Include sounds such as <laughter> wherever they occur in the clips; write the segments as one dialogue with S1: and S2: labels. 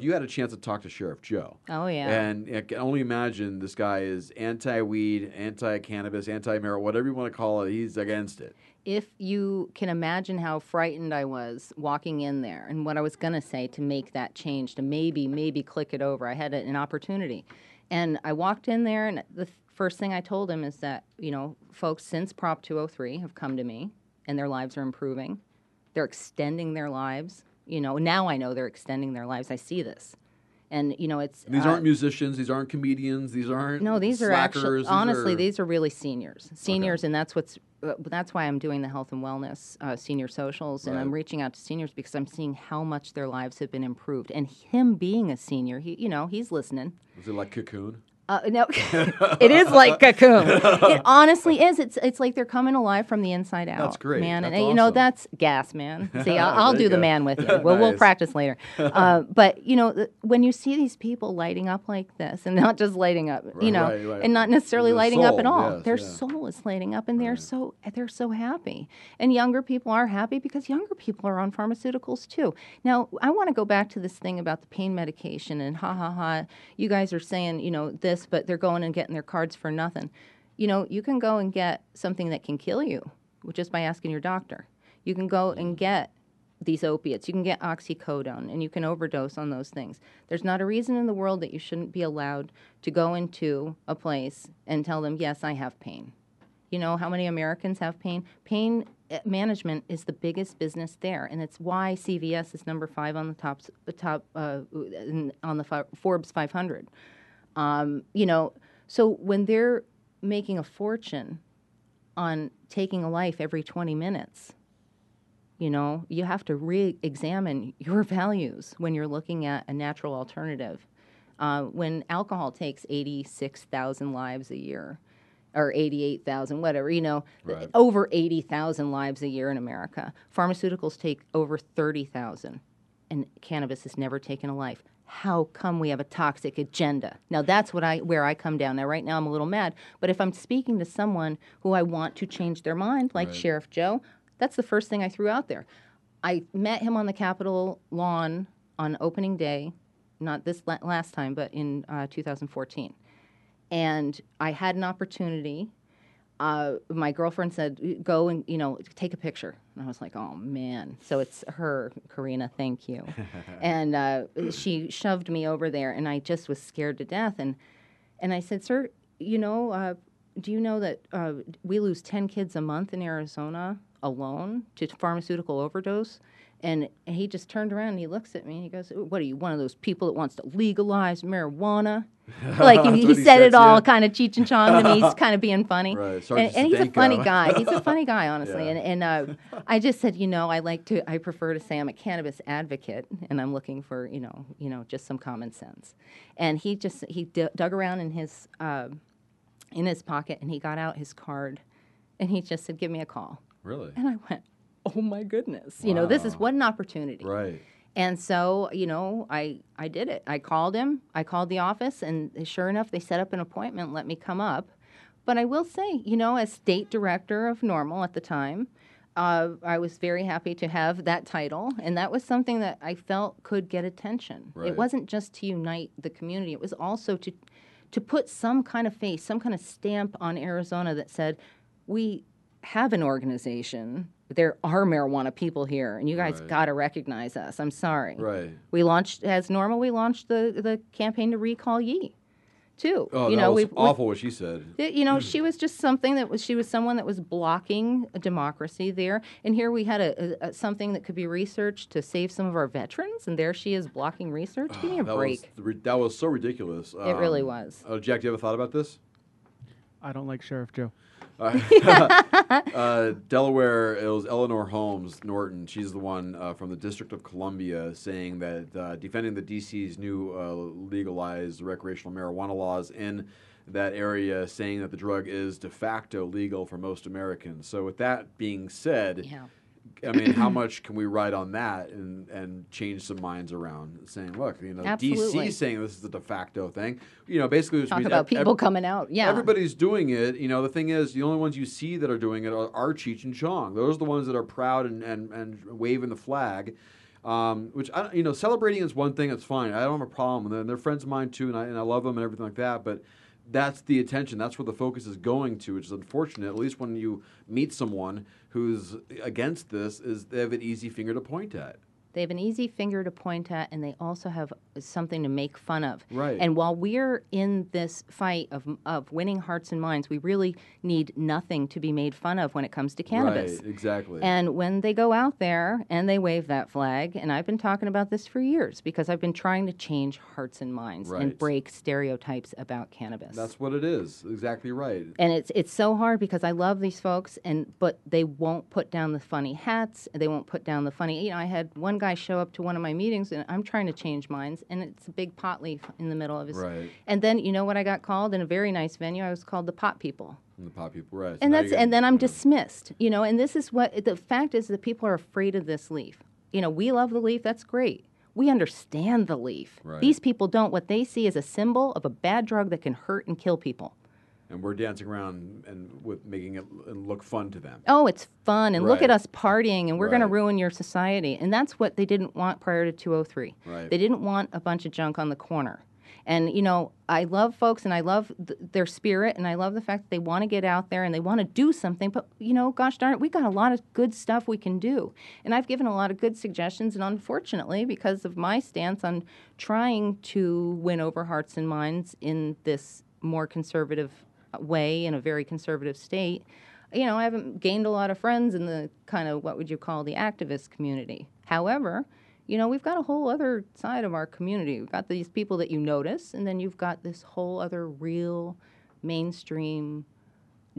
S1: You had a chance to talk to Sheriff Joe.
S2: Oh yeah.
S1: And I can only imagine this guy is anti weed, anti cannabis, anti marijuana, whatever you want to call it. He's against it.
S2: if you can imagine how frightened I was walking in there and what I was going to say to make that change, to maybe, maybe click it over, I had an opportunity. And I walked in there, and the first thing I told him is that, you know, folks since Prop 203 have come to me and their lives are improving. They're extending their lives. You know, now I know they're extending their lives. I see this. And, you know, it's.
S1: These
S2: uh,
S1: aren't musicians. These aren't comedians. These aren't
S2: no, these are actually
S1: these
S2: honestly
S1: are-
S2: these are really seniors, seniors, and that's what's uh, that's why I'm doing the health and wellness uh, senior socials, and I'm reaching out to seniors because I'm seeing how much their lives have been improved, and him being a senior, he you know he's listening.
S1: Is it like Cocoon?
S2: Uh, no, <laughs> it is like cocoon. It <laughs> honestly is. It's it's like they're coming alive from the inside out.
S1: That's great.
S2: man.
S1: That's
S2: and uh, you know that's gas, man. <laughs> See, I'll, I'll do
S1: you
S2: the
S1: go.
S2: man with you. Well, we'll
S1: Nice.
S2: practice later. Uh, but you know, th- when you see these people lighting up like this, and not just lighting up, you know,
S1: right, right.
S2: and not necessarily
S1: Their
S2: lighting up at all,
S1: yes,
S2: their
S1: yeah.
S2: soul is lighting up, and they're so they're so happy. And younger people are happy because younger people are on pharmaceuticals too. Now, I want to go back to this thing about the pain medication and ha ha ha. You guys are saying you know this, but they're going and getting their cards for nothing. You know, you can go and get something that can kill you just by asking your doctor. You can go and get these opiates. You can get oxycodone and you can overdose on those things. There's not a reason in the world that you shouldn't be allowed to go into a place and tell them, "Yes, I have pain." You know how many Americans have pain? Pain uh, management is the biggest business there, and it's why CVS is number five on the top the top uh, on the Forbes 500. Um, you know, so when they're making a fortune on taking a life every 20 minutes, you know, you have to re-examine your <laughs> values when you're looking at a natural alternative. Uh, when alcohol takes 86,000 lives a year, or 88,000, whatever, you know,
S1: Right.
S2: over 80,000 lives a year in America. Pharmaceuticals take over 30,000, and cannabis has never taken a life. How come we have a toxic agenda? Now that's what I where I come down. Now right now I'm a little mad, but if I'm speaking to someone who I want to change their mind, like Sheriff Joe, that's the first thing I threw out there. I met him on the Capitol lawn on opening day, not this la- last time, but in uh, 2014 and I had an opportunity. Uh, my girlfriend said, "Go and you know take a picture," and I was like, "Oh man!" So it's her, Karina. Thank you. <laughs> and uh, she shoved me over there, and I just was scared to death. And and I said, "Sir, you know, uh, do you know that uh, we lose ten kids a month in Arizona alone to pharmaceutical overdose?" And he just turned around and he looks at me and he goes, "What are you, one of those people that wants to legalize marijuana?" <laughs> like he, he said it all
S1: you?
S2: kind of cheech and chong to me. He's <laughs> kind of being funny,
S1: Right,
S2: and, and he's a funny guy. He's a <laughs> funny guy, honestly.
S1: Yeah.
S2: And, and uh, I just said, you know, I like to, I prefer to say I'm a cannabis advocate, and I'm looking for, you know, you know, just some common sense. And he just he d- dug around in his uh, in his pocket, and he got out his card, and he just said, "Give me a call."
S1: Really?
S2: And I went, "Oh my goodness!" You know, this is what an opportunity.
S1: Right.
S2: And so, you know, I I did it. I called him. I called the office, and sure enough, they set up an appointment, let me come up. But I will say, you know, as state director of NORML at the time, uh, I was very happy to have that title, and that was something that I felt could get attention.
S1: Right.
S2: It wasn't just to unite the community; it was also to to put some kind of face, some kind of stamp on Arizona that said, we have an organization. There are marijuana people here, and you guys
S1: Right.
S2: got to recognize us. I'm sorry.
S1: Right.
S2: We launched, as NORML, we launched the, the campaign to recall Yee, too.
S1: Oh,
S2: you
S1: that
S2: know,
S1: was awful what she said.
S2: You know, <clears throat> she was just something that was. She was someone that was blocking a democracy there, and here we had a, a, a something that could be researched to save some of our veterans, and there she is blocking research. Give me a <sighs>
S1: that
S2: break.
S1: Was, that was so ridiculous.
S2: It really
S1: Um,
S2: was.
S1: Uh, Jack, do you have a thought about this?
S3: I don't like Sheriff Joe. <laughs> <laughs>
S1: uh, Delaware, it was Eleanor Holmes Norton. She's the one uh, from the District of Columbia saying that uh, defending the DC's new uh, legalized recreational marijuana laws in that area, saying that the drug is de facto legal for most Americans. So, with that being said,
S2: Yeah.
S1: I mean, how <clears throat> much can we write on that and, and change some minds around, saying, look, you know,
S2: Absolutely.
S1: DC saying this is a de facto thing. You know, basically,
S2: Talk about
S1: ev-
S2: people
S1: ev-
S2: coming out. Yeah.
S1: Everybody's doing it. You know, the thing is, the only ones you see that are doing it are, are Cheech and Chong. Those are the ones that are proud and, and, and waving the flag. Um, which I, you know, celebrating is one thing. That's fine. I don't have a problem. And they're, they're friends of mine too, and I, and I love them and everything like that. But that's the attention. That's where the focus is going to, which is unfortunate. At least when you meet someone who's against this, is they have an easy finger to point at.
S2: They have an easy finger to point at, and they also have something to make fun of.
S1: Right.
S2: And while we're in this fight of, of winning hearts and minds, we really need nothing to be made fun of when it comes to cannabis.
S1: Right. Exactly.
S2: And when they go out there and they wave that flag, and I've been talking about this for years because I've been trying to change hearts and minds
S1: Right.
S2: and break stereotypes about cannabis.
S1: that's what it is. Exactly right.
S2: and it's it's so hard because I love these folks and but they won't put down the funny hats. They won't put down the funny. You know, I had one guy show up to one of my meetings and I'm trying to change minds and it's a big pot leaf in the middle of his.
S1: Right.
S2: And then you know what I got called in a very nice venue. I was called the pot people.
S1: And the pop people, right? So
S2: And that's and then I'm dismissed. You know, and this is what the fact is that people are afraid of this leaf. You know, we love the leaf. That's great. We understand the leaf.
S1: Right.
S2: These people don't. What they see is a symbol of a bad drug that can hurt and kill people.
S1: And we're dancing around and with making it look fun to them.
S2: oh, it's fun, and look at us partying, and we're going to ruin your society. And that's what they didn't want prior to 203.
S1: Right.
S2: They didn't want a bunch of junk on the corner. And, you know, I love folks and I love th- their spirit and I love the fact that they want to get out there and they want to do something. But, you know, gosh darn it, we got a lot of good stuff we can do. And I've given a lot of good suggestions. And unfortunately, because of my stance on trying to win over hearts and minds in this more conservative way in a very conservative state, you know, I haven't gained a lot of friends in the kind of what would you call the activist community. However, you know, we've got a whole other side of our community. We've got these people that you notice, and then you've got this whole other real mainstream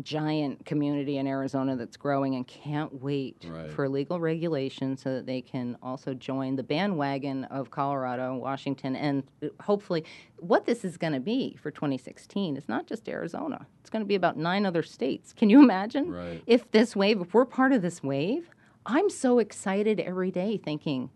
S2: giant community in Arizona that's growing and can't wait
S1: Right.
S2: for legal regulation so that they can also join the bandwagon of Colorado and Washington. And hopefully, what this is going to be for 2016 is not just Arizona, it's going to be about nine other states. Can you imagine?
S1: Right.
S2: If this wave, if we're part of this wave, I'm so excited every day thinking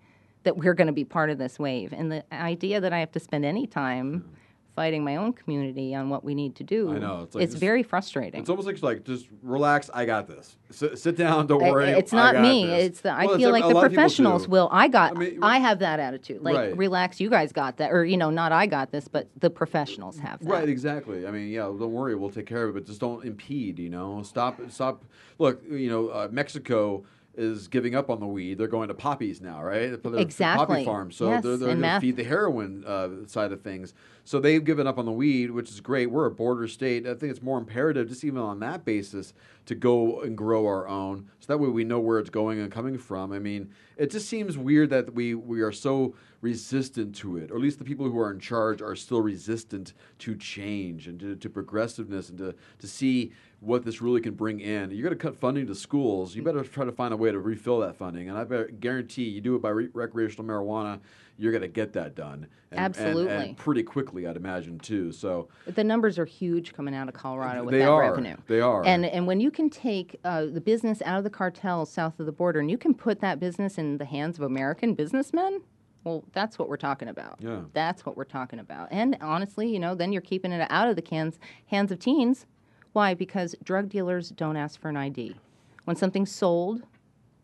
S2: that we're going to be part of this wave. And the idea that I have to spend any time fighting my own community on what we need to do,
S1: I know, it's like this-
S2: very frustrating.
S1: It's almost like like just relax. I got this. Sit, sit down. Don't
S2: I-
S1: worry.
S2: It's not me.
S1: this.
S2: It's the. I
S1: Well,
S2: feel
S1: a-
S2: like the
S1: lot of people
S2: professionals will. I got.
S1: I mean,
S2: I have that attitude. Like,
S1: Right.
S2: relax. You guys got that, or you know, not I got this, but the professionals have that.
S1: Right, exactly. I mean, yeah, don't worry, we'll take care of it, but just don't impede. You know, stop, stop. Look, you know, uh, Mexico is giving up on the weed. They're going to poppies now, right? They're-
S2: Exactly.
S1: Poppy farms, so
S2: Yes,
S1: they're, they're going to feed the heroin uh, side of things. So they've given up on the weed, which is great. We're a border state. I think it's more imperative, just even on that basis, to go and grow our own, so that way we know where it's going and coming from. I mean, it just seems weird that we we are so resistant to it, or at least the people who are in charge are still resistant to change and to, to progressiveness and to, to see what this really can bring in. You're going to cut funding to schools. You better try to find a way to refill that funding. And I guarantee you do it by re- recreational marijuana, you're going to get that done. And, and-
S2: Absolutely.
S1: And, pretty quickly, I'd imagine, too. So
S2: The numbers are huge coming out of Colorado with
S1: They
S2: that
S1: are.
S2: revenue.
S1: They are.
S2: And and when you can take uh, the business out of the cartels south of the border, and you can put that business in the hands of American businessmen, well, that's what we're talking about.
S1: Yeah.
S2: That's what we're talking about. And honestly, you know, then you're keeping it out of the cans, hands of teens. Why? Because drug dealers don't ask for an ID. When something's sold,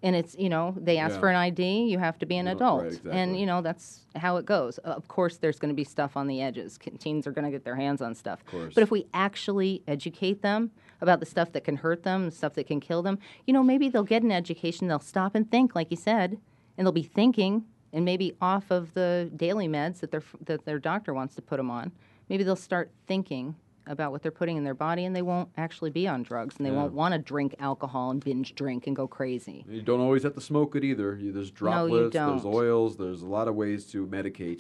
S2: and it's you know they ask
S1: Yeah.
S2: for an ID, you have to be an
S1: Yeah,
S2: adult,
S1: right,
S2: and you know that's how it goes. Uh, of course, there's going to be stuff on the edges. Teens are going to get their hands on stuff.
S1: course.
S2: But if we actually educate them about the stuff that can hurt them, the stuff that can kill them, you know, maybe they'll get an education. They'll stop and think, like you said, and they'll be thinking, and maybe off of the daily meds that their that their doctor wants to put them on. Maybe they'll start thinking about what they're putting in their body, and they won't actually be on drugs, and they won't want to drink alcohol and binge drink and go crazy.
S1: you don't always have to smoke it either. You, there's
S2: No, you
S1: droplets, there's
S2: don't.
S1: oils, there's a lot of ways to medicate.